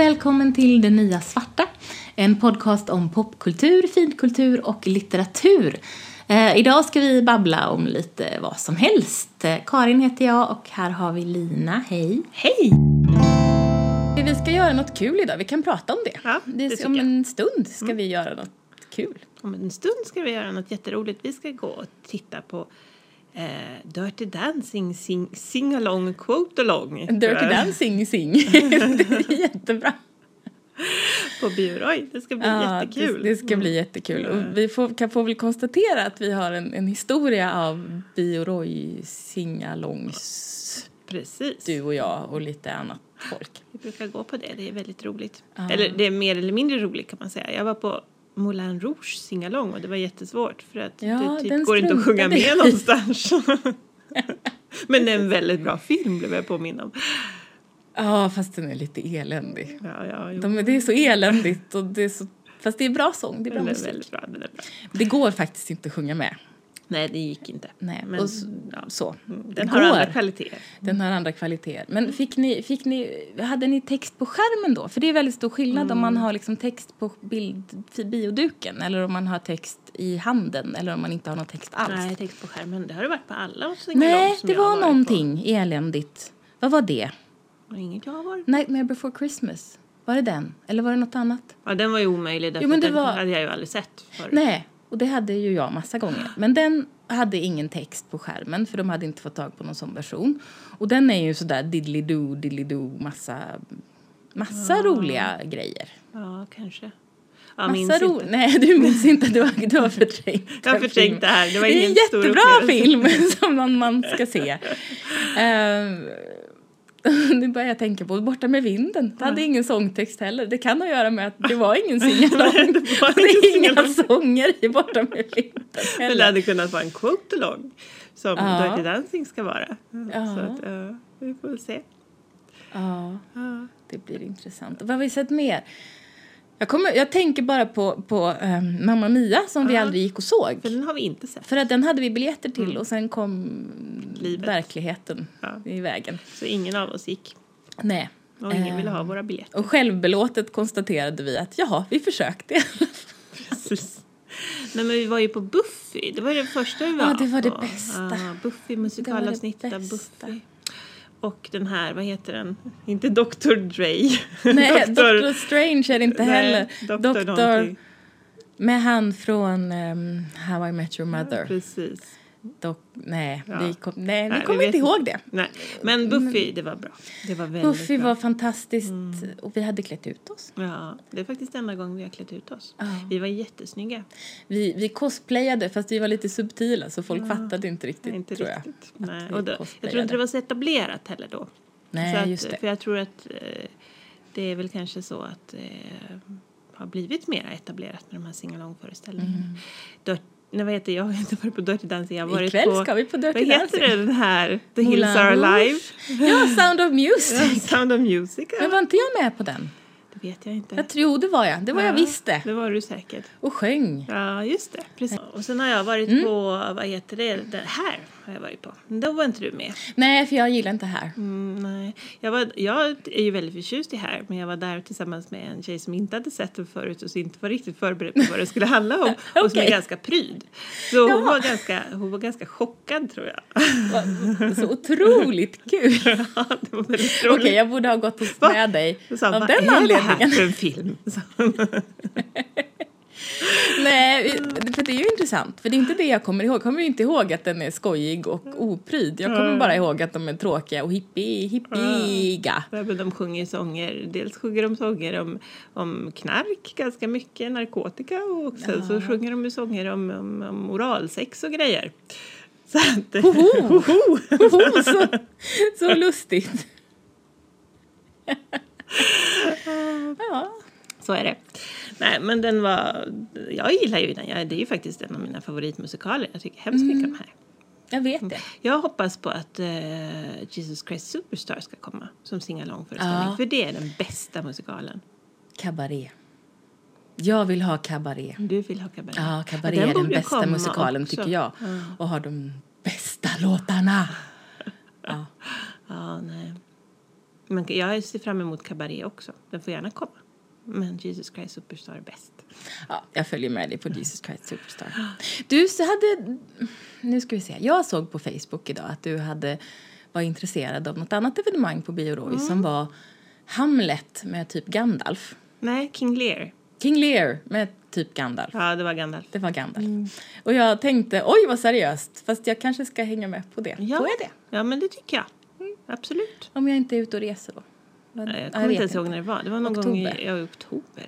välkommen till Det Nya Svarta. En podcast om popkultur, finkultur och litteratur. Eh, idag ska vi babbla om lite vad som helst. Eh, Karin heter jag och här har vi Lina. Hej! Hej! Vi ska göra något kul idag. Vi kan prata om det. Ja, det det om en stund ska vi göra något kul. Om en stund ska vi göra något jätteroligt. Vi ska gå och titta på eh, Dirty Dancing sing, sing along quote along. Dirty Dancing sing. det är jättebra. På Bjuroj. Det ska bli Ja, jättekul. Det, det ska bli jättekul. Och vi får, kan få väl konstatera att vi har en, en historia av Bioroy singalongs, Precis. du och jag och lite annat folk. Vi brukar gå på det. Det är väldigt roligt. Ja. Eller det är mer eller mindre roligt kan man säga. Jag var på Moulin Rouge singalong och det var jättesvårt för att Ja, det typ går inte att sjunga med någonstans. Men det är en väldigt bra film blev jag påmind om. Ja, fast den är lite eländig. Ja, ja, jo. De, det är så eländigt och det är så... Fast det är bra sång, det är bra Den är musik. väldigt bra. Är bra. Det går faktiskt inte att sjunga med. Nej, det gick inte. Nej, Men, och så, ja. så. Den har andra kvaliteter. Den har andra kvaliteter. Men fick ni, fick ni, hade ni text på skärmen då? För det är väldigt stor skillnad om man Mm. har liksom text på bild, bioduken eller om man har text i handen eller om man inte har någon text alls. Nej, text på skärmen. Det har det varit på alla Nej, som det var någonting eländigt. Vad var det? På. Inget jag har varit Nightmare before Christmas? Var det den? Eller var det något annat? Ja, den var ju omöjlig. Därför Jo, men det den var- hade jag ju aldrig sett förut. Nej, och det hade ju jag massa gånger. Men den hade ingen text på skärmen för de hade inte fått tag på någon sån version. Och den är ju sådär diddly-doo, diddly-doo, massa, massa roliga grejer. Ja, kanske. Jag minns ro... inte. Nej, du minns inte. Du har, du har förträngt Jag har förträngt det här. Det var Det är en ingen jättebra film som man, man ska se. Ehm, nu börjar jag tänka på Borta med vinden. Det hade ingen sångtext heller. Det kan ha att göra med att det var ingen singalong. Det det är ingen inga sånger i Borta med vinden Men det heller. hade kunnat vara en quote along. Som Ja. Dirty Dancing ska vara. Ja. Så att, ja, vi får väl se. Ja, Ja. det blir intressant. Vad har vi sett mer? Jag, kommer, jag tänker bara på, på ehm, Mamma Mia som vi aldrig gick och såg. För den har vi inte sett. För att den hade vi biljetter till och sen kom Mm. Livet. verkligheten i vägen. Så ingen av oss gick. Nej. Och ingen ville ha våra biljetter. Och självbelåtet konstaterade vi att jaha, vi försökte. Precis. Nej, men vi var ju på Buffy. Det var det första vi var Ja, det var det på. bästa. Ja, Buffy, musikalavsnitt av. Buffy. Och den här, vad heter den? Inte Dr. Dre. Nej, Dr. Dr. Strange är det inte heller. Doktor Doktor med han från um, How I Met Your Mother. Precis. Dok, nej, Ja. vi kom, nej, Nej, vi kommer inte ihåg det. Nej. Men Buffy, det var bra. Det var väldigt Buffy bra. var fantastiskt och vi hade klätt ut oss. Ja, det är faktiskt enda gången vi har klätt ut oss. Ja. Vi var jättesnygga. Vi, vi cosplayade fast vi var lite subtila så folk fattade inte riktigt inte tror riktigt. jag. Nej. Och då, jag tror inte det var så etablerat heller då. Nej, att, just det. För jag tror att eh, det är väl kanske så att eh, har blivit mer etablerat med de här singalong-föreställningarna. Mm. Nej, vad heter jag? Jag har inte varit på Dirty Dancing. Jag har varit Ikväll på... ska vi på Dirty vad heter Dancing. den här? The Moulin Hills Are Rouge. Alive? Ja, Sound of Music. Sound of Music, ja. Men var inte jag med på den? Det vet jag inte. Jag tror, det var jag. Det var jag Ja, visst det. Det var du säkert. Och sjöng. Ja, just det. Precis. Och sen har jag varit Mm. på, vad heter det, det här har jag varit på. Då var inte du med. Nej, för jag gillar inte här. Mm, nej. Jag, var, jag är ju väldigt förtjust i här, men jag var där tillsammans med en tjej som inte hade sett den förut och så inte var riktigt förberedd på vad det skulle handla om och som är ganska pryd. Så hon var, ganska, hon var ganska chockad tror jag. Så otroligt kul. Ja, det var väldigt Okej, roligt. jag borde ha gått och Va? med dig Jag sa, av vad den är anledningen. det här för en film? Nej, för det är ju intressant. För det är inte det jag kommer ihåg. Jag kommer inte ihåg att den är skojig och opryd. Jag kommer bara ihåg att de är tråkiga och hippie, hippiga. Ja, men de sjunger sånger. Dels sjunger de sånger om, om knark ganska mycket, narkotika och sen så sjunger de ju sånger om, om, om oralsex och grejer. Så att, Hoho! Hoho, så, så lustigt. ja. Så är det. Nej, men den var... Jag gillar ju den. Jag, det är ju faktiskt en av mina favoritmusikaler. Jag tycker hemskt mycket om den här. Jag vet det. Jag hoppas på att eh, Jesus Christ Superstar ska komma som singalong-föreställning. Ja. För det är den bästa musikalen. Cabaret. Jag vill ha cabaret. Du vill ha Cabaret. Ja, Cabaret Den är den bästa musikalen också. tycker jag. Ja. Och har de bästa låtarna. Ja. Ja, nej. men jag ser fram emot Cabaret också. Den får gärna komma. Men Jesus Christ Superstar är bäst. Ja, jag följer med dig på Jesus Christ Superstar. Du så hade... Nu ska vi se. Jag såg på Facebook idag att du hade var intresserad av något annat evenemang på Bio Roy som var Hamlet med typ Gandalf. Nej, King Lear. King Lear med typ Gandalf. Ja, det var Gandalf. Det var Gandalf. Och jag tänkte, oj vad seriöst, fast jag kanske ska hänga med på det. Ja. Får jag det? Ja, men det tycker jag. Absolut. Om jag inte är ute och reser då? Nej, Jag kommer inte ens ihåg när det var. Det var någon gång Oktober. i ja, i oktober.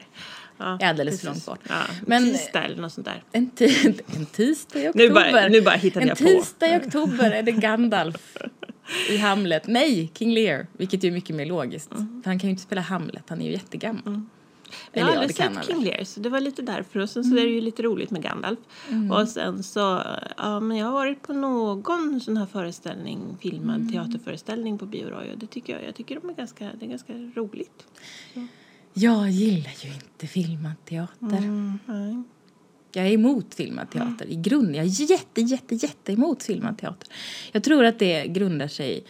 Ja, är alldeles för långt bort. Ja, Men- tisdag eller något sånt där. En, en tisdag i oktober. Nu bara- nu bara hittade en jag på. tisdag i oktober är det Gandalf i Hamlet. Nej, King Lear, vilket ju är mycket mer logiskt. För han kan ju inte spela Hamlet, han är ju jättegammal. Jag har aldrig sett King. Lear, så det var lite därför. Och sen så är det ju lite roligt med Gandalf. Mm. Och sen så, ja men jag har varit på någon sån här föreställning, filmad Mm. teaterföreställning på Bio. Och det tycker jag, jag tycker de är ganska, det är ganska roligt. Jag gillar ju inte filmad teater. Mm, nej. Jag är emot filmad teater i grund. Jag är jätte, jätte, jätte emot filmad teater. Jag tror att det grundar sig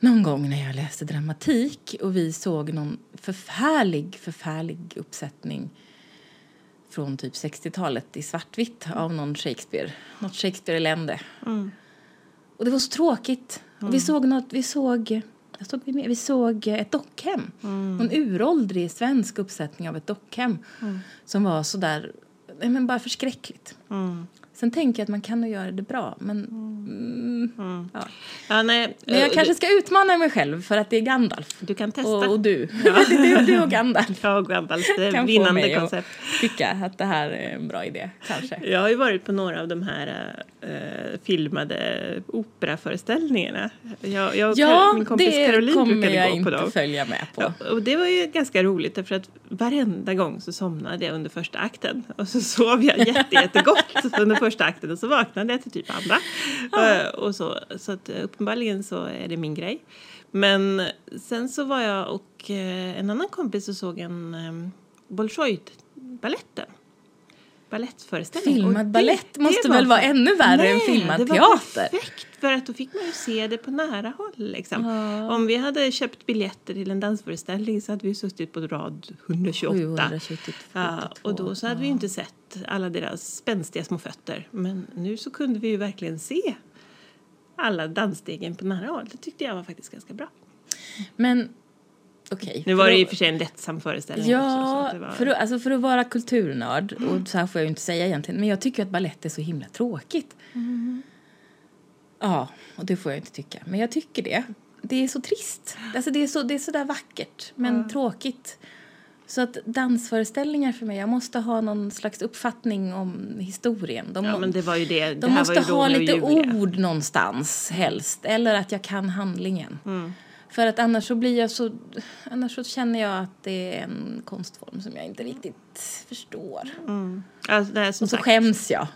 någon gång när jag läste dramatik och vi såg någon förfärlig, förfärlig uppsättning från typ 60-talet i svartvitt av någon Shakespeare. Något Shakespeare-elände. Mm. Och det var så tråkigt. Och vi såg något, vi såg, jag vi med, vi såg ett dockhem. Någon uråldrig svensk uppsättning av ett dockhem. Som var så där, nej men bara förskräckligt. Mm. Sen tänker jag att man kan nog göra det bra, men... Mm, ja. Ja, nej, Men jag eh, kanske ska utmana mig själv för att det är Gandalf. Du kan testa. Och, och du. du. Du och Gandalf Ja, och Gandalf, det är kan ett få vinnande mig koncept. att tycka att det här är en bra idé, kanske. Jag har ju varit på några av de här eh, filmade operaföreställningarna. Jag, jag Ja, min kompis det Caroline kommer jag inte dem. följa med på. Ja, och det var ju ganska roligt därför att varenda gång så somnade jag under första akten och så sov jag jätte, jättegott under första akten och så vaknade jag till typ andra. Eh, och så, så att eh, uppenbarligen så är det min grej. Men sen så var jag och eh, en annan kompis och såg en um, Bolshoi-baletten. Balettföreställning. Filmad det- ballett det måste väl vara ännu värre än Nej, filmad det var teater? perfekt för att då fick man ju se det på nära håll liksom. Om vi hade köpt biljetter till en dansföreställning så hade vi suttit på rad 128. 722. Ja, och då så hade vi inte sett alla deras spänstiga små fötter. Men nu så kunde vi ju verkligen se alla dansstegen på nära håll. Det tyckte jag var faktiskt ganska bra. Men okej. Nu var det och för sig en lättsam föreställning också. Ja, det var... för, att, alltså för att vara kulturnörd, och så här får jag ju inte säga egentligen, men jag tycker att ballett är så himla tråkigt. Ja, och det får jag inte tycka, men jag tycker det. Det är så trist. Alltså det är så, det är så där vackert, men tråkigt. Så att dansföreställningar för mig, jag måste ha någon slags uppfattning om historien. De, Ja, men det var ju det. det de här måste ju ha lite ord någonstans helst, eller att jag kan handlingen. Mm. För att annars så blir jag så, annars så känner jag att det är en konstform som jag inte riktigt förstår. Alltså, det här, som Och så sagt, skäms jag.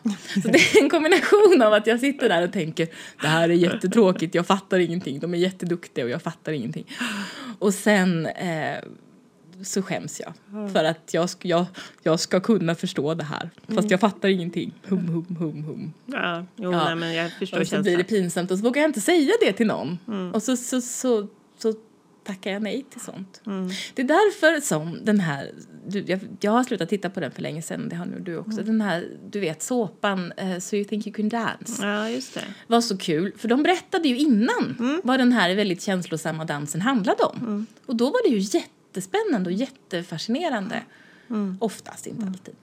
Så det är en kombination av att jag sitter där och tänker det här är jättetråkigt, jag fattar ingenting, de är jätteduktiga och jag fattar ingenting. Och sen eh, så skäms jag för att jag, jag, jag ska kunna förstå det här fast jag fattar ingenting. Hum, hum, hum, hum. Ja, jo, Ja. Nej, men jag förstår Och så blir känslan. det pinsamt och så vågar jag inte säga det till någon. Mm. Och så, så, så, så tackar jag nej till sånt. Mm. Det är därför som den här, du, jag, jag har slutat titta på den för länge sedan, det har nu du också. Mm. Den här, du vet, såpan uh, So you think you can dance Ja, just det. var så kul, för de berättade ju innan Mm. vad den här väldigt känslosamma dansen handlade om. Och då var det ju jättespännande och jättefascinerande. Mm. Oftast, inte alltid.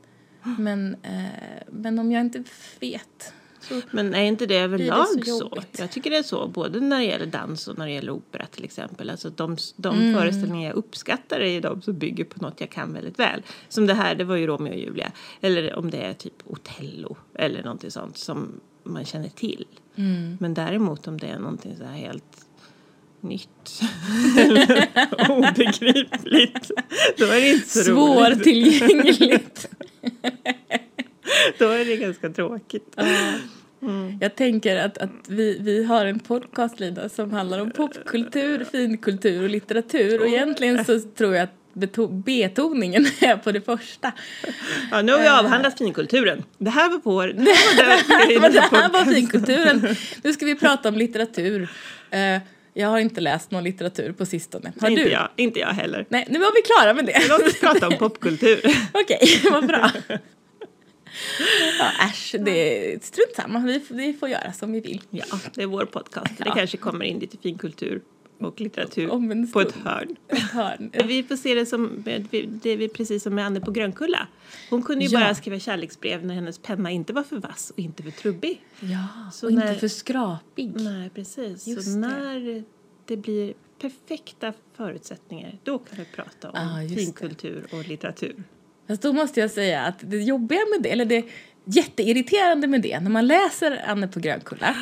Men, eh, men om jag inte vet så Men är inte det det överlag så så? jobbigt? Jag tycker det är så, både när det gäller dans och när det gäller opera till exempel. Alltså de de Mm. föreställningar jag uppskattar är ju de som bygger på något jag kan väldigt väl. Som det här, det var ju Romeo och Julia. Eller om det är typ Otello eller någonting sånt som man känner till. Mm. Men däremot om det är någonting så här helt nytt obegripligt då är det inte så roligt. svårtillgängligt. Då är det ganska tråkigt. Jag tänker att, att vi, vi har en podcast, Lina, som handlar om popkultur, finkultur och litteratur. Och egentligen så tror jag att beto- betoningen är på det första. Ja, nu har vi avhandlat finkulturen. Det här var på... Det här var det, här var finkulturen. Nu ska vi prata om litteratur. Eh, Jag har inte läst någon litteratur på sistone. Har inte du? Jag, inte jag heller. Nej, nu var vi klara med det. Låt oss prata om popkultur. Okej, vad bra. Ja, äsch, det är strunt samma. Vi, vi får göra som vi vill. Ja, det är vår podcast. Det Ja. kanske kommer in lite finkultur och litteratur på ett hörn. Ett hörn. Vi får se det som det är vi precis som med Anne på Grönkulla. Hon kunde ju Ja. bara skriva kärleksbrev när hennes penna inte var för vass och inte för trubbig. Ja, Så och inte när- för skrapig. Nej, precis. Just så det. när det blir perfekta förutsättningar, då kan vi prata om det. finkultur och litteratur. Fast då måste jag säga att det jobbiga med det, eller det jätteirriterande med det, när man läser Anne på Grönkulla,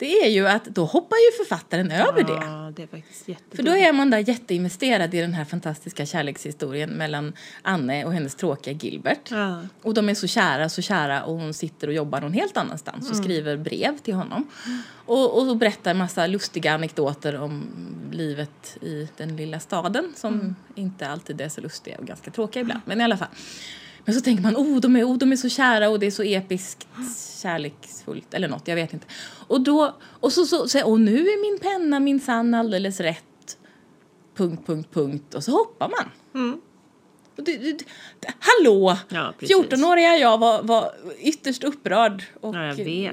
det är ju att då hoppar ju författaren över det. Ja, det jättedumt. För då är man där jätteinvesterad i den här fantastiska kärlekshistorien mellan Anne och hennes tråkiga Gilbert. Ja. Och de är så kära, så kära och hon sitter och jobbar någon helt annanstans och skriver brev till honom. Och, och berättar massa lustiga anekdoter om livet i den lilla staden som inte alltid är så lustiga och ganska tråkiga ibland. Men i alla fall. Men så tänker man, oh de, är, oh, de är så kära och det är så episkt kärleksfullt eller något, jag vet inte. Och då, och så, så, så och nu är min penna minsann alldeles rätt. Punkt, punkt, punkt. Och så hoppar man. Mm. Det, det, det, hallå! Ja, precis. 14-åriga jag var, var ytterst upprörd. Och, Ja.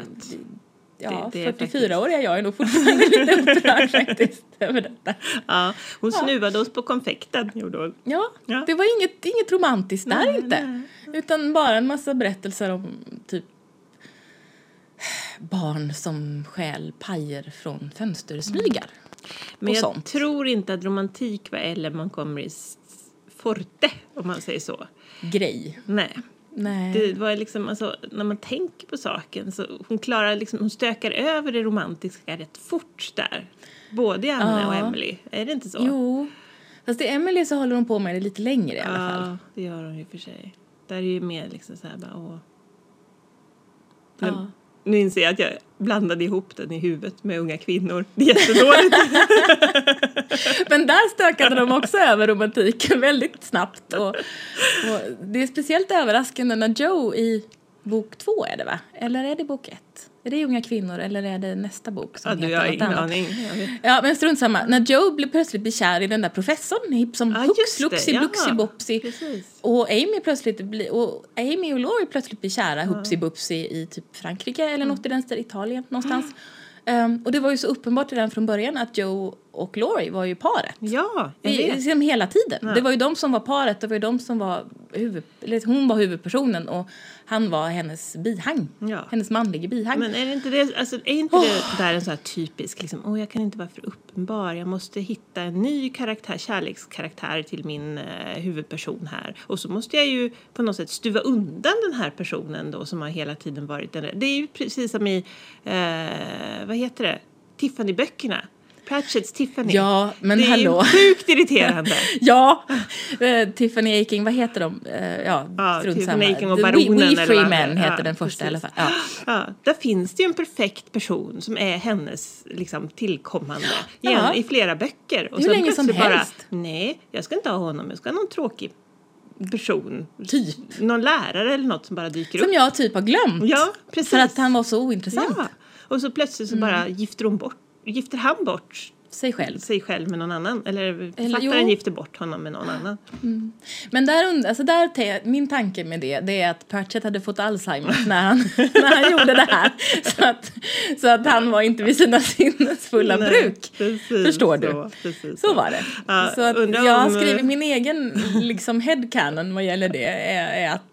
Ja, Det- det är 44-åriga jag är nog fortfarande lite upprörd faktiskt över detta. Ja, hon snuvade oss på konfekten, gjorde hon. Ja, Ja. det var inget, inget romantiskt där inte. nej. Utan bara en massa berättelser om typ barn som stjäl pajer från fönstersmygar. Men jag sånt. tror inte att romantik var Ellen Montgomerys forte, om man säger så. Grej. Nej. Nej. Det var liksom, alltså, när man tänker på saken så hon klarar liksom, hon stökar över det romantiska rätt fort där. Både Anne Ja. och Emily, är det inte så? Jo. Fast i Emily så håller hon på med det lite längre i alla fall. Ja, det gör hon ju för sig. Där är ju mer liksom så här bara, åh. Men, Ja. Nu inser jag att jag blandade ihop den i huvudet med unga kvinnor. Det är jättedåligt. Men där stökade de också över romantiken väldigt snabbt. Och, och det är speciellt överraskande när Joe i bok två är det va? Eller är det bok ett? Är det Unga kvinnor eller är det nästa bok som ja, du heter har något ingen annat? aning. Ja men strunt samma. När Joe blir plötsligt blir kär i den där professorn hipp som Ja, hux fluxi ja. bluxi bopsi. Precis. Och Amy plötsligt blir, och Amy och Laurie plötsligt blir kära hupsi bupsi i typ Frankrike eller Mm. något i den Italien någonstans. Ehm, och det var ju så uppenbart redan från början att Joe och Laurie var ju paret. Ja, I, liksom hela tiden. Ja. Det var ju de som var paret, det var ju de som var huvud, hon var huvudpersonen och han var hennes bihang. Ja. Hennes manliga bihang. Men är det inte det, alltså, är inte det där en så här typisk, liksom, åh jag kan inte vara för uppenbar, jag måste hitta en ny karaktär, kärlekskaraktär till min eh, huvudperson här. Och så måste jag ju på något sätt stuva undan den här personen då som har hela tiden varit den Det är ju precis som i, eh, vad heter det, Tiffany-böckerna. Pratchetts Tiffany. Ja, men det är hallå. ju sjukt irriterande. Ja, eh, Tiffany Aking, vad heter de? Eh, ja, Ja, Tiffany samma. Aking och The Baronen We, We eller Free Men heter ja, den första i alla precis. fall. Ja. Ja, där finns det ju en perfekt person som är hennes liksom, tillkommande Ja. igen, i flera böcker. Och Hur länge som helst. Bara, Nej, jag ska inte ha honom, jag ska ha någon tråkig person. Typ. Någon lärare eller något som bara dyker Som upp. jag typ har glömt. Ja, precis. För att han var så ointressant. Ja. Och så plötsligt så Mm. bara gifter, hon bort, gifter han bort sig själv. sig själv med någon annan. Eller författaren jo. gifter bort honom med någon annan. Men där, alltså där te- min tanke med det, det är att Pratchett hade fått Alzheimer när han, när han gjorde det här. Så att, så att han var inte vid sina sinnesfulla Nej, bruk. precis Förstår du? så, precis Så var det. Ja, så att jag har om, eh, skrivit min egen liksom, headcanon vad gäller det är, är att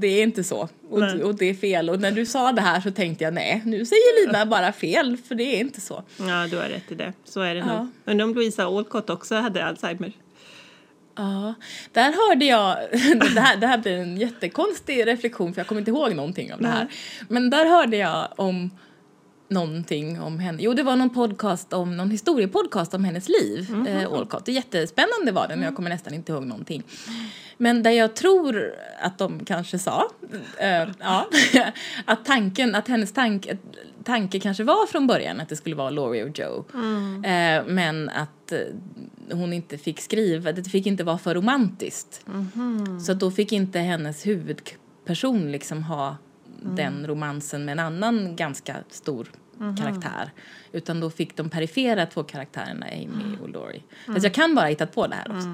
det är inte så. Och, och det är fel. Och när du sa det här så tänkte jag nej, nu säger Lina bara fel för det är inte så. Ja, du har rätt i det. Så är det Ja. Undrar om Louisa Alcott också hade Alzheimer. Ja, där hörde jag, det här, det här blir en jättekonstig reflektion för jag kommer inte ihåg någonting om det här. Men där hörde jag om någonting om henne. Jo, det var någon podcast om, någon historiepodcast om hennes liv, Mhm. eh, Olcott. Det Jättespännande var det, men jag kommer nästan inte ihåg någonting. Men där jag tror att de kanske sa, eh, ja, att tanken, att hennes tanke, tanke kanske var från början att det skulle vara Laurie och Joe. Eh, men att eh, hon inte fick skriva, det fick inte vara för romantiskt. Så att då fick inte hennes huvudperson liksom ha den romansen med en annan ganska stor karaktär. Utan då fick de perifera två karaktärerna, Amy och Laurie. Fast jag kan bara hitta på det här också.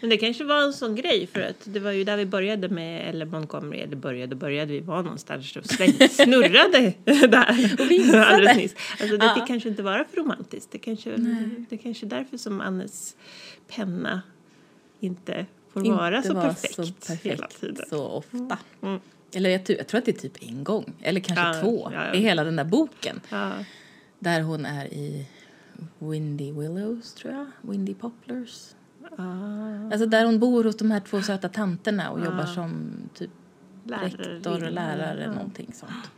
Men det kanske var en sån grej för att det var ju där vi började med Ellen Montgomery, eller började började, vi var någonstans och snurrade där Och alldeles nyss. Alltså det Ja. kanske inte vara för romantiskt, det kanske, det kanske är därför som Annes penna inte får vara så perfekt, så perfekt hela tiden. så ofta. Mm. Eller jag, tror- jag tror att det är typ en gång, eller kanske Ja, två, ja, ja. i hela den där boken. Där hon är i Windy Willows, tror jag. Windy Poplars. Ah, Alltså där hon bor hos de här två söta tanterna och jobbar som typ lärare, rektor och lärare, ja. någonting sånt.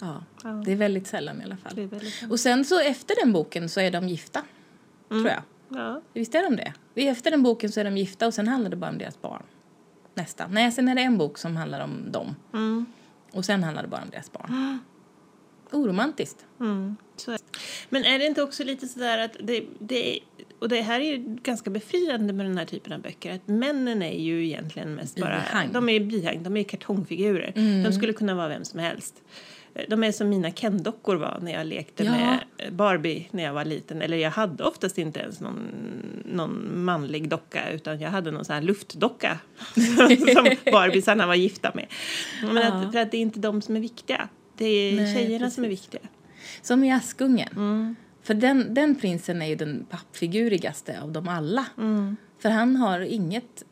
Ja, Ja. det är väldigt sällan i alla fall. Och sen så efter den boken så är de gifta, tror jag. Ja. Visst är de det? Efter den boken så är de gifta och sen handlar det bara om deras barn. Nästan. Nej, sen är det en bok som handlar om dem. Mm. Och sen handlar det bara om deras barn. Oromantiskt. Mm, är. Men är det inte också lite sådär att det, det och det här är ju ganska befriande med den här typen av böcker, att männen är ju egentligen mest bara, Bihang. de är bihang, de är kartongfigurer. De skulle kunna vara vem som helst. De är som mina Ken-dockor var när jag lekte Ja. med Barbie när jag var liten. Eller jag hade oftast inte ens någon, någon manlig docka utan jag hade någon sån här luftdocka som Barbiesarna var gifta med. Men Ja. att, för att det är inte de som är viktiga. Det är Nej, tjejerna som är precis. viktiga. Som i Askungen. Mm. För den, den prinsen är ju den pappfigurigaste av dem alla. Mm. För han har inget...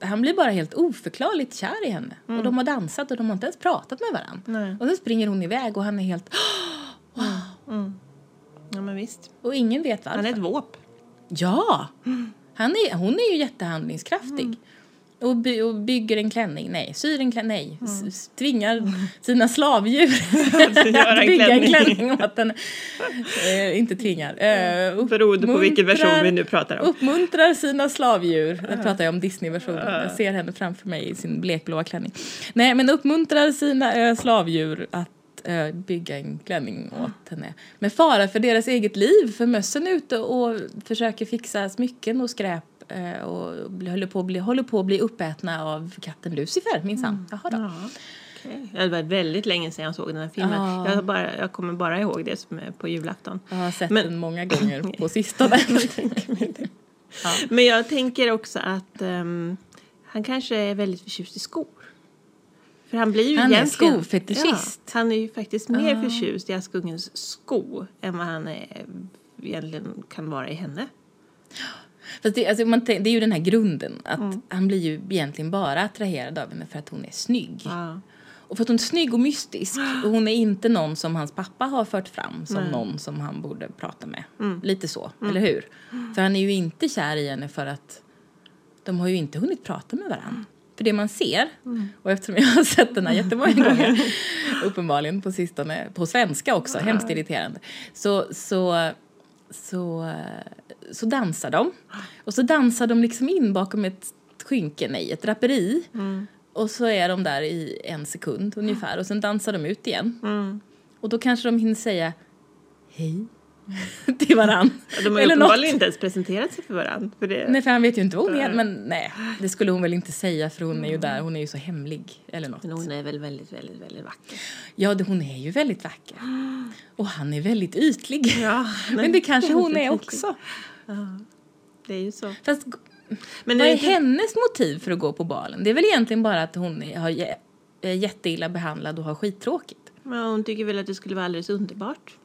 Han blir bara helt oförklarligt kär i henne. Och de har dansat och de har inte ens pratat med varandra. Mm. Och sen springer hon iväg och han är helt... Ja, men visst. Och ingen vet varför. Han är ett våp. Ja! Han är, hon är ju jättehandlingskraftig. Och, by, och bygger en klänning, nej, syr en klänning, nej, Mm. s- tvingar sina slavdjur att en bygga en klänning. åt henne. Eh, inte tvingar. Eh, Beroende på vilken version vi nu pratar om. Uppmuntrar sina slavdjur. Jag pratar jag om Disney-versionen. Jag ser henne framför mig i sin blekblåa klänning. Nej, men uppmuntrar sina eh, slavdjur att eh, bygga en klänning åt henne. Med fara för deras eget liv. För mössen är ute och försöker fixa smycken och skräp eh, och bli- håller på, att bli, håller på att bli uppätna av katten Lucifer minsann. Jaha då. Ja, okej. Det var väldigt länge sedan jag såg den här filmen. Ja. Jag, bara, jag kommer bara ihåg det som är på julafton. Jag har sett Men- den många gånger på sistone. ja. Men jag tänker också att ehm, han kanske är väldigt förtjust i skor. För han blir ju Han är egentligen... skofetischist. Ja, han är ju faktiskt mer Ja. förtjust i Askungens sko än vad han är, egentligen kan vara i henne. Fast det, alltså, man, det är ju den här grunden. Att Han blir ju egentligen bara attraherad av henne för att hon är snygg. Ja. Och för att hon är snygg och mystisk. Och hon är inte någon som hans pappa har fört fram som Nej. någon som han borde prata med. Lite så, eller hur? För han är ju inte kär i henne för att de har ju inte hunnit prata med varandra. För det man ser, och eftersom jag har sett den här jättemånga gånger, uppenbarligen på sistone, på svenska också, hemskt irriterande, så, så, så, så dansar de. Och så dansar de liksom in bakom ett skynke, nej, ett draperi. Och så är de där i en sekund ungefär och sen dansar de ut igen. Mm. Och då kanske de hinner säga hej till varann. De har ju Eller uppenbarligen något. inte ens presenterat sig för varandra. För det, Nej, för han vet ju inte vad hon är. Men nej, det skulle hon väl inte säga för hon är ju där, hon är ju så hemlig. Eller något. Men hon är väl väldigt, väldigt, väldigt vacker. Ja, det, hon är ju väldigt vacker. Och han är väldigt ytlig. Ja, men det kanske hon är också. Det är ju så. Fast Men vad är inte- hennes motiv för att gå på balen? Det är väl egentligen bara att hon är, är jätteilla behandlad och har skittråkigt. Men hon tycker väl att det skulle vara alldeles underbart.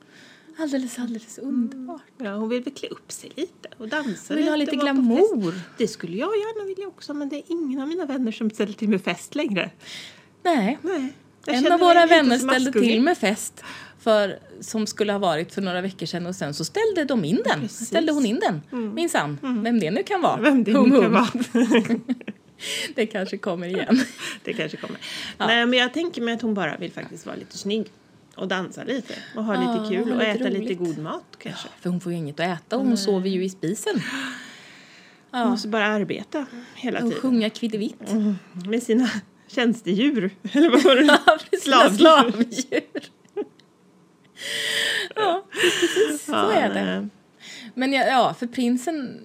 Alldeles, alldeles underbart. Ja, hon vill väl klä upp sig lite och dansa Hon vill ha lite på fest. glamour. Det skulle jag gärna vilja också, men det är ingen av mina vänner som ställer till med fest längre. Nej. Nej. En av våra lite vänner ställde till med fest för, som skulle ha varit för några veckor sedan och sen så ställde de in den. Precis. Ställde hon in den, minsann. Vem det nu kan vara. Vem det Hum, nu kan vara. Det kanske kommer igen. Det kanske kommer. Nej, men jag tänker mig att hon bara vill faktiskt vara lite snygg. Och dansa lite. Och ha Ja, lite kul. ha Och lite äta lite roligt. god mat kanske. För hon får ju inget att äta och hon sover ju i spisen. Hon Ja. måste bara arbeta hela Och tiden. sjunga kviddevitt. Med sina tjänstedjur. Eller vad var det? Ja, precis. Slavdjur. Slavdjur. Ja, precis. Så Ja, är det. nej. Men ja, ja, för prinsen,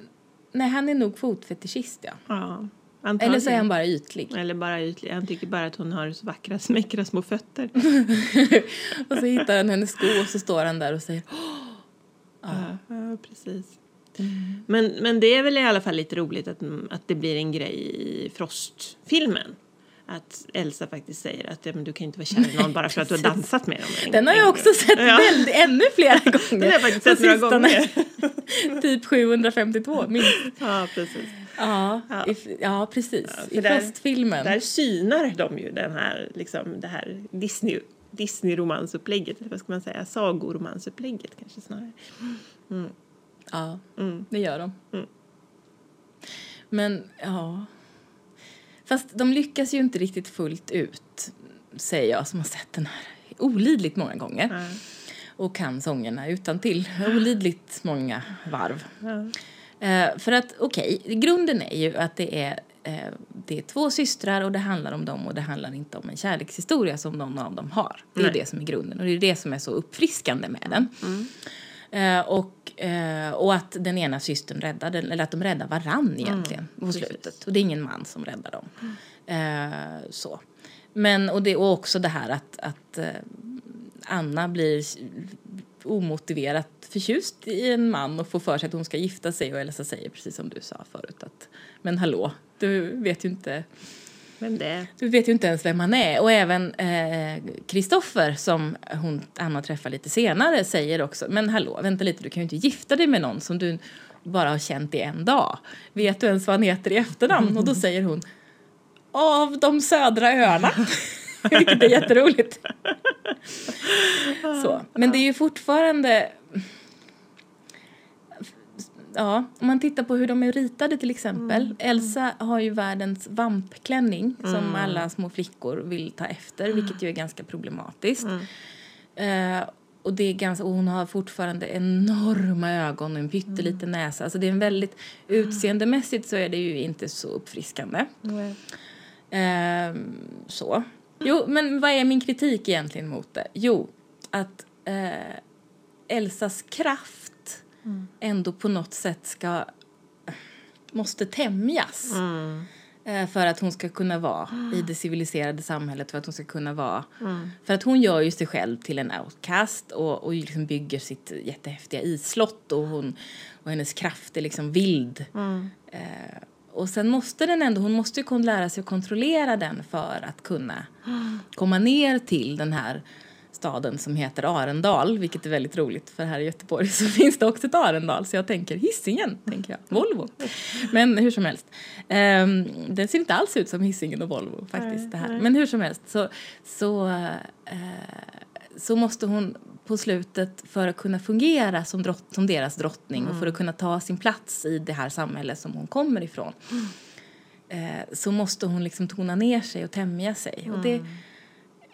nej han är nog fotfetischist ja. Ja. Antagligen. Eller så är han bara ytlig. Eller bara ytlig. Han tycker bara att hon har så vackra, smäckra små fötter. och så hittar han hennes sko och så står han där och säger Ja, ja precis. Men, men det är väl i alla fall lite roligt att, att det blir en grej i Frost-filmen. Att Elsa faktiskt säger att ja, men du kan inte vara kär i någon bara för att du har dansat med dem. en- Den har jag också sett Ja. väldigt, ännu flera gånger. Den har jag faktiskt sett några gånger. typ 752 minst. Ja, precis. Ja, Ja. I, ja precis. för I där- Frostfilmen. Där synar de ju den här, liksom, det här Disney, Disney-romansupplägget, eller vad ska man säga, sagoromansupplägget kanske snarare. Ja, Mm. det gör de. Mm. Men, ja... Fast de lyckas ju inte riktigt fullt ut, säger jag som har sett den här olidligt många gånger. Ja. Och kan sångerna utan till olidligt många varv. Ja. Eh, för att, okej, grunden är ju att det är, eh, det är två systrar och det handlar om dem och det handlar inte om en kärlekshistoria som någon av dem har. Det är Nej. det som är grunden och det är det som är så uppfriskande med den. Eh, och, eh, och att den ena systern räddar den, eller att de räddar varann egentligen på precis. slutet. Och det är ingen man som räddar dem. Eh, så. Men, och, det, och också det här att, att eh, Anna blir omotiverat förtjust i en man och får för sig att hon ska gifta sig och Elsa säger precis som du sa förut att men hallå, du vet ju inte Vem det är? du vet ju inte ens vem han är. Och även Kristoffer, som hon, Anna träffar lite senare, säger också Men hallå, vänta lite, du kan ju inte gifta dig med någon som du bara har känt i en dag. Vet du ens vad han heter i efternamn? Och då säger hon Av de södra öarna. Vilket är jätteroligt. Så. Men det är ju fortfarande Ja, om man tittar på hur de är ritade till exempel. Elsa har ju världens vampklänning som alla små flickor vill ta efter, vilket ju är ganska problematiskt. Eh, och, det är ganska, och hon har fortfarande enorma ögon och en pytteliten näsa. Alltså det är en väldigt, utseendemässigt så är det ju inte så uppfriskande. Ehm, så. Jo, men vad är min kritik egentligen mot det? Jo, att eh, Elsas kraft ändå på något sätt ska måste tämjas. Eh, för att hon ska kunna vara i det civiliserade samhället, för att hon ska kunna vara... För att hon gör ju sig själv till en outcast och, och liksom bygger sitt jättehäftiga isslott och, hon, och hennes kraft är liksom vild. Eh, och sen måste den ändå, hon måste ju kunna lära sig att kontrollera den för att kunna komma ner till den här staden som heter Arendal, vilket är väldigt roligt för här i Göteborg så finns det också ett Arendal så jag tänker Hisingen, tänker jag, Volvo. Men hur som helst, um, den ser inte alls ut som Hisingen och Volvo faktiskt det här. Men hur som helst så, så, eh, så måste hon på slutet för att kunna fungera som, drott, som deras drottning och för att kunna ta sin plats i det här samhället som hon kommer ifrån eh, så måste hon liksom tona ner sig och tämja sig. Och det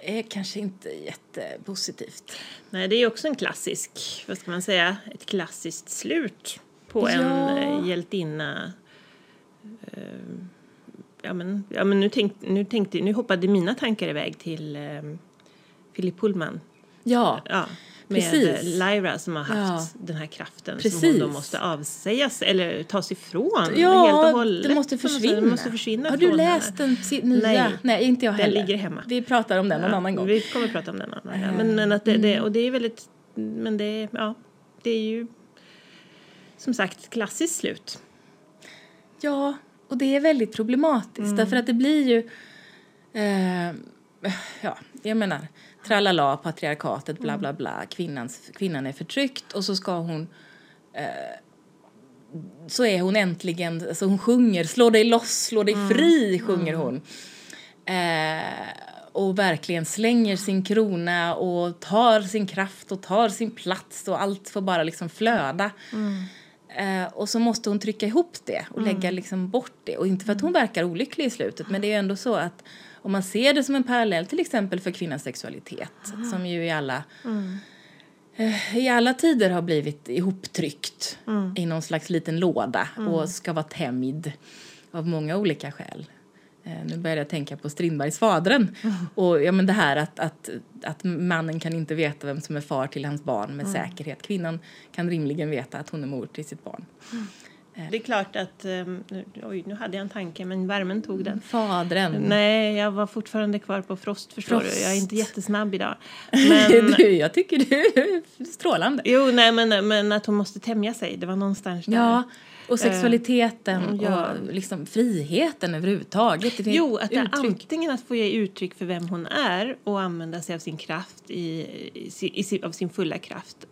är kanske inte jättepositivt. Nej, det är också en klassisk, vad ska man säga, ett klassiskt slut på en Ja. eh, hjältinna. Eh, ja, men, ja, men nu, tänk, nu, tänkte, nu hoppade mina tankar iväg till eh, Philip Pullman. Ja, Ja, med Precis. Lyra som har haft Ja. den här kraften som Precis. hon då måste avsäga sig eller tas ifrån helt och ja hållet. det måste försvinna. Det måste försvinna Har du läst den nya? Nej. Nej, inte jag Den heller. ligger hemma. Vi pratar om den någon Ja, annan gång. Vi kommer att prata om den någon annan gång. Eh, Men, men, att det, mm. det, och det är väldigt, men det, ja, det är ju som sagt klassiskt slut. Ja, och det är väldigt problematiskt Mm. därför att det blir ju... Eh, ja, jag menar, tralala, patriarkatet, Mm. bla bla bla, kvinnans, kvinnan är förtryckt och så ska hon... Eh, så är hon äntligen, alltså hon sjunger, slå dig loss, slå dig Mm. fri, sjunger hon. Eh, och verkligen slänger sin krona och tar sin kraft och tar sin plats och allt får bara liksom flöda. Eh, och så måste hon trycka ihop det och lägga liksom bort det. Och inte för att hon verkar olycklig i slutet men det är ändå så att om man ser det som en parallell till exempel för kvinnans sexualitet som ju i alla eh, i alla tider har blivit ihoptryckt i någon slags liten låda och ska vara tämjd av många olika skäl. Eh, nu börjar jag tänka på Strindbergs Fadern. Och ja, men det här att, att, att mannen kan inte veta vem som är far till hans barn med säkerhet. Kvinnan kan rimligen veta att hon är mor till sitt barn. Det är klart att... Um, oj, nu hade jag en tanke, men värmen tog den. Fadren. Nej, jag var fortfarande kvar på frost, förstår frost. du. Jag är inte jättesnabb idag. Men, du, jag tycker du är strålande. Jo, nej, men, men att hon måste tämja sig. Det var någonstans där. Ja, och sexualiteten uh, ja. och liksom friheten överhuvudtaget. Jo, att det antingen att få ge uttryck för vem hon är och använda sig av sin kraft, i, i, i av sin fulla kraft.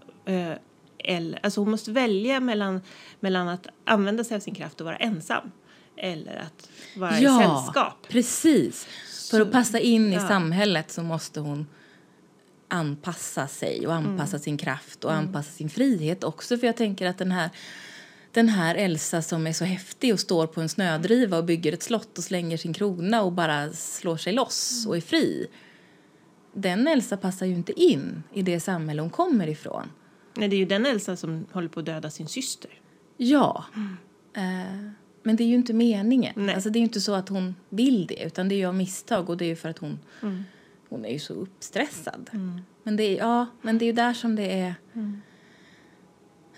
Eller, alltså hon måste välja mellan, mellan att använda sig av sin kraft och vara ensam eller att vara ja, i sällskap. precis. För att passa in ja. i samhället så måste hon anpassa sig och anpassa mm. sin kraft och mm. anpassa sin frihet också. För jag tänker att den här, den här Elsa som är så häftig och står på en snödriva och bygger ett slott och slänger sin krona och bara slår sig loss mm. och är fri. Den Elsa passar ju inte in i det samhälle hon kommer ifrån. Nej, det är ju den Elsa som håller på att döda sin syster. Ja. Mm. Eh, men det är ju inte meningen. Nej. Alltså, det är ju inte så att hon vill det, utan det är ju av misstag och det är ju för att hon, mm. hon är ju så uppstressad. Mm. Men, det är, ja, men det är ju där som det är... Mm.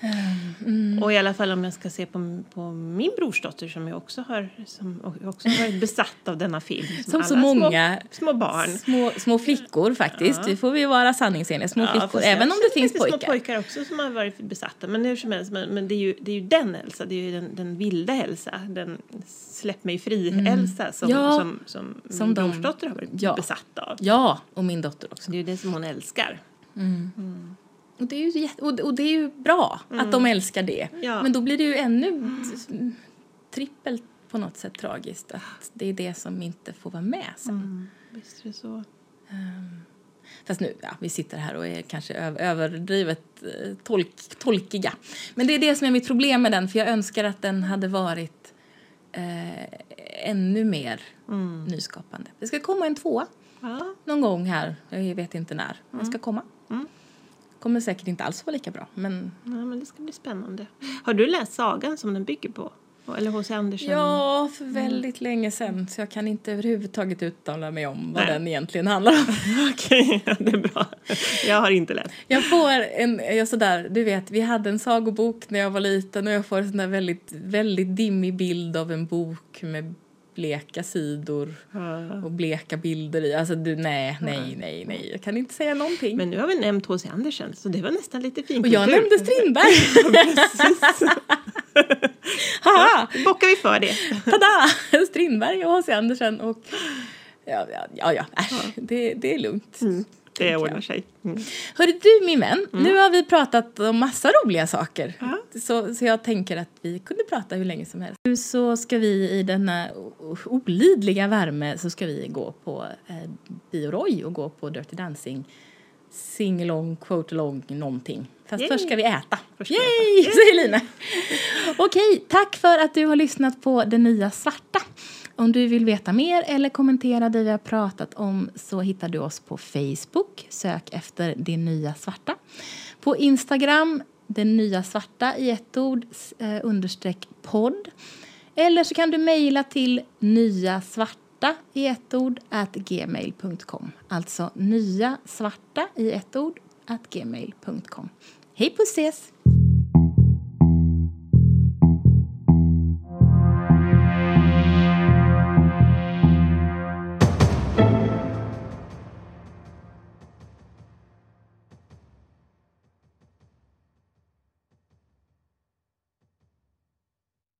Mm. Och i alla fall om jag ska se på, på min brorsdotter som jag också har, som också har varit besatt av denna film. Som, som så många små, små, barn. Små, små flickor faktiskt. Ja. Det får vi vara sanningsenliga. Små ja, flickor, även om det finns pojkar. små pojkar också som har varit besatta. Men hur som helst, men, men det, är ju, det är ju den Elsa, det är ju den, den vilda Elsa. Den släpp mig fri-Elsa mm. som, ja, som, som, som min de, brorsdotter har varit besatt av. Ja, och min dotter också. Det är ju det som hon älskar. Mm. Och det är ju, och, det är ju bra mm. att de älskar det. Ja. Men då blir det ju ännu mm. trippelt på något sätt tragiskt att det är det som inte får vara med sen. Mm. Visst är det så. Um, fast nu, ja, vi sitter här och är kanske överdrivet eh, tolk, tolkiga. Men det är det som är mitt problem med den, för jag önskar att den hade varit eh, ännu mer mm. nyskapande. Det ska komma en tvåa ja. någon gång här, jag vet inte när, den ska mm. komma. Mm kommer säkert inte alls vara lika bra. Men... Ja, men det ska bli spännande. Har du läst sagan som den bygger på? Eller H.C. Andersen? Ja, för väldigt mm. länge sedan. Så jag kan inte överhuvudtaget uttala mig om vad Nej. den egentligen handlar om. Okej, okay, det är bra. Jag har inte läst. Jag får en, jag sådär, du vet, vi hade en sagobok när jag var liten och jag får en sån där väldigt, väldigt dimmig bild av en bok med bleka sidor ja. och bleka bilder i. Alltså du, nej, nej, nej, nej. Jag kan inte säga någonting. Men nu har vi nämnt H.C. Andersen så det var nästan lite fint. Och jag nämnde Strindberg. Haha! Ja, bockar vi för det. Tada! Strindberg och H.C. Andersen och ja, ja, ja, ja. Äsch, det, det är lugnt. Mm. Det ordnar sig. Mm. Hörru du min vän, mm. nu har vi pratat om massa roliga saker. Mm. Så, så jag tänker att vi kunde prata hur länge som helst. Nu så ska vi i denna olidliga värme så ska vi gå på eh, Bioroy och gå på Dirty Dancing sing-along, quote-along, någonting. Fast Yay. först ska vi äta. Först Yay, äta. säger Lina. Okej, tack för att du har lyssnat på Det Nya Svarta. Om du vill veta mer eller kommentera det vi har pratat om så hittar du oss på Facebook. Sök efter Det Nya Svarta. På Instagram, Det Nya Svarta i ett ord, eh, understreck podd. Eller så kan du mejla till nya svarta i ett ord at gmail.com. Alltså nya svarta i ett ord at gmail.com. Hej på ses!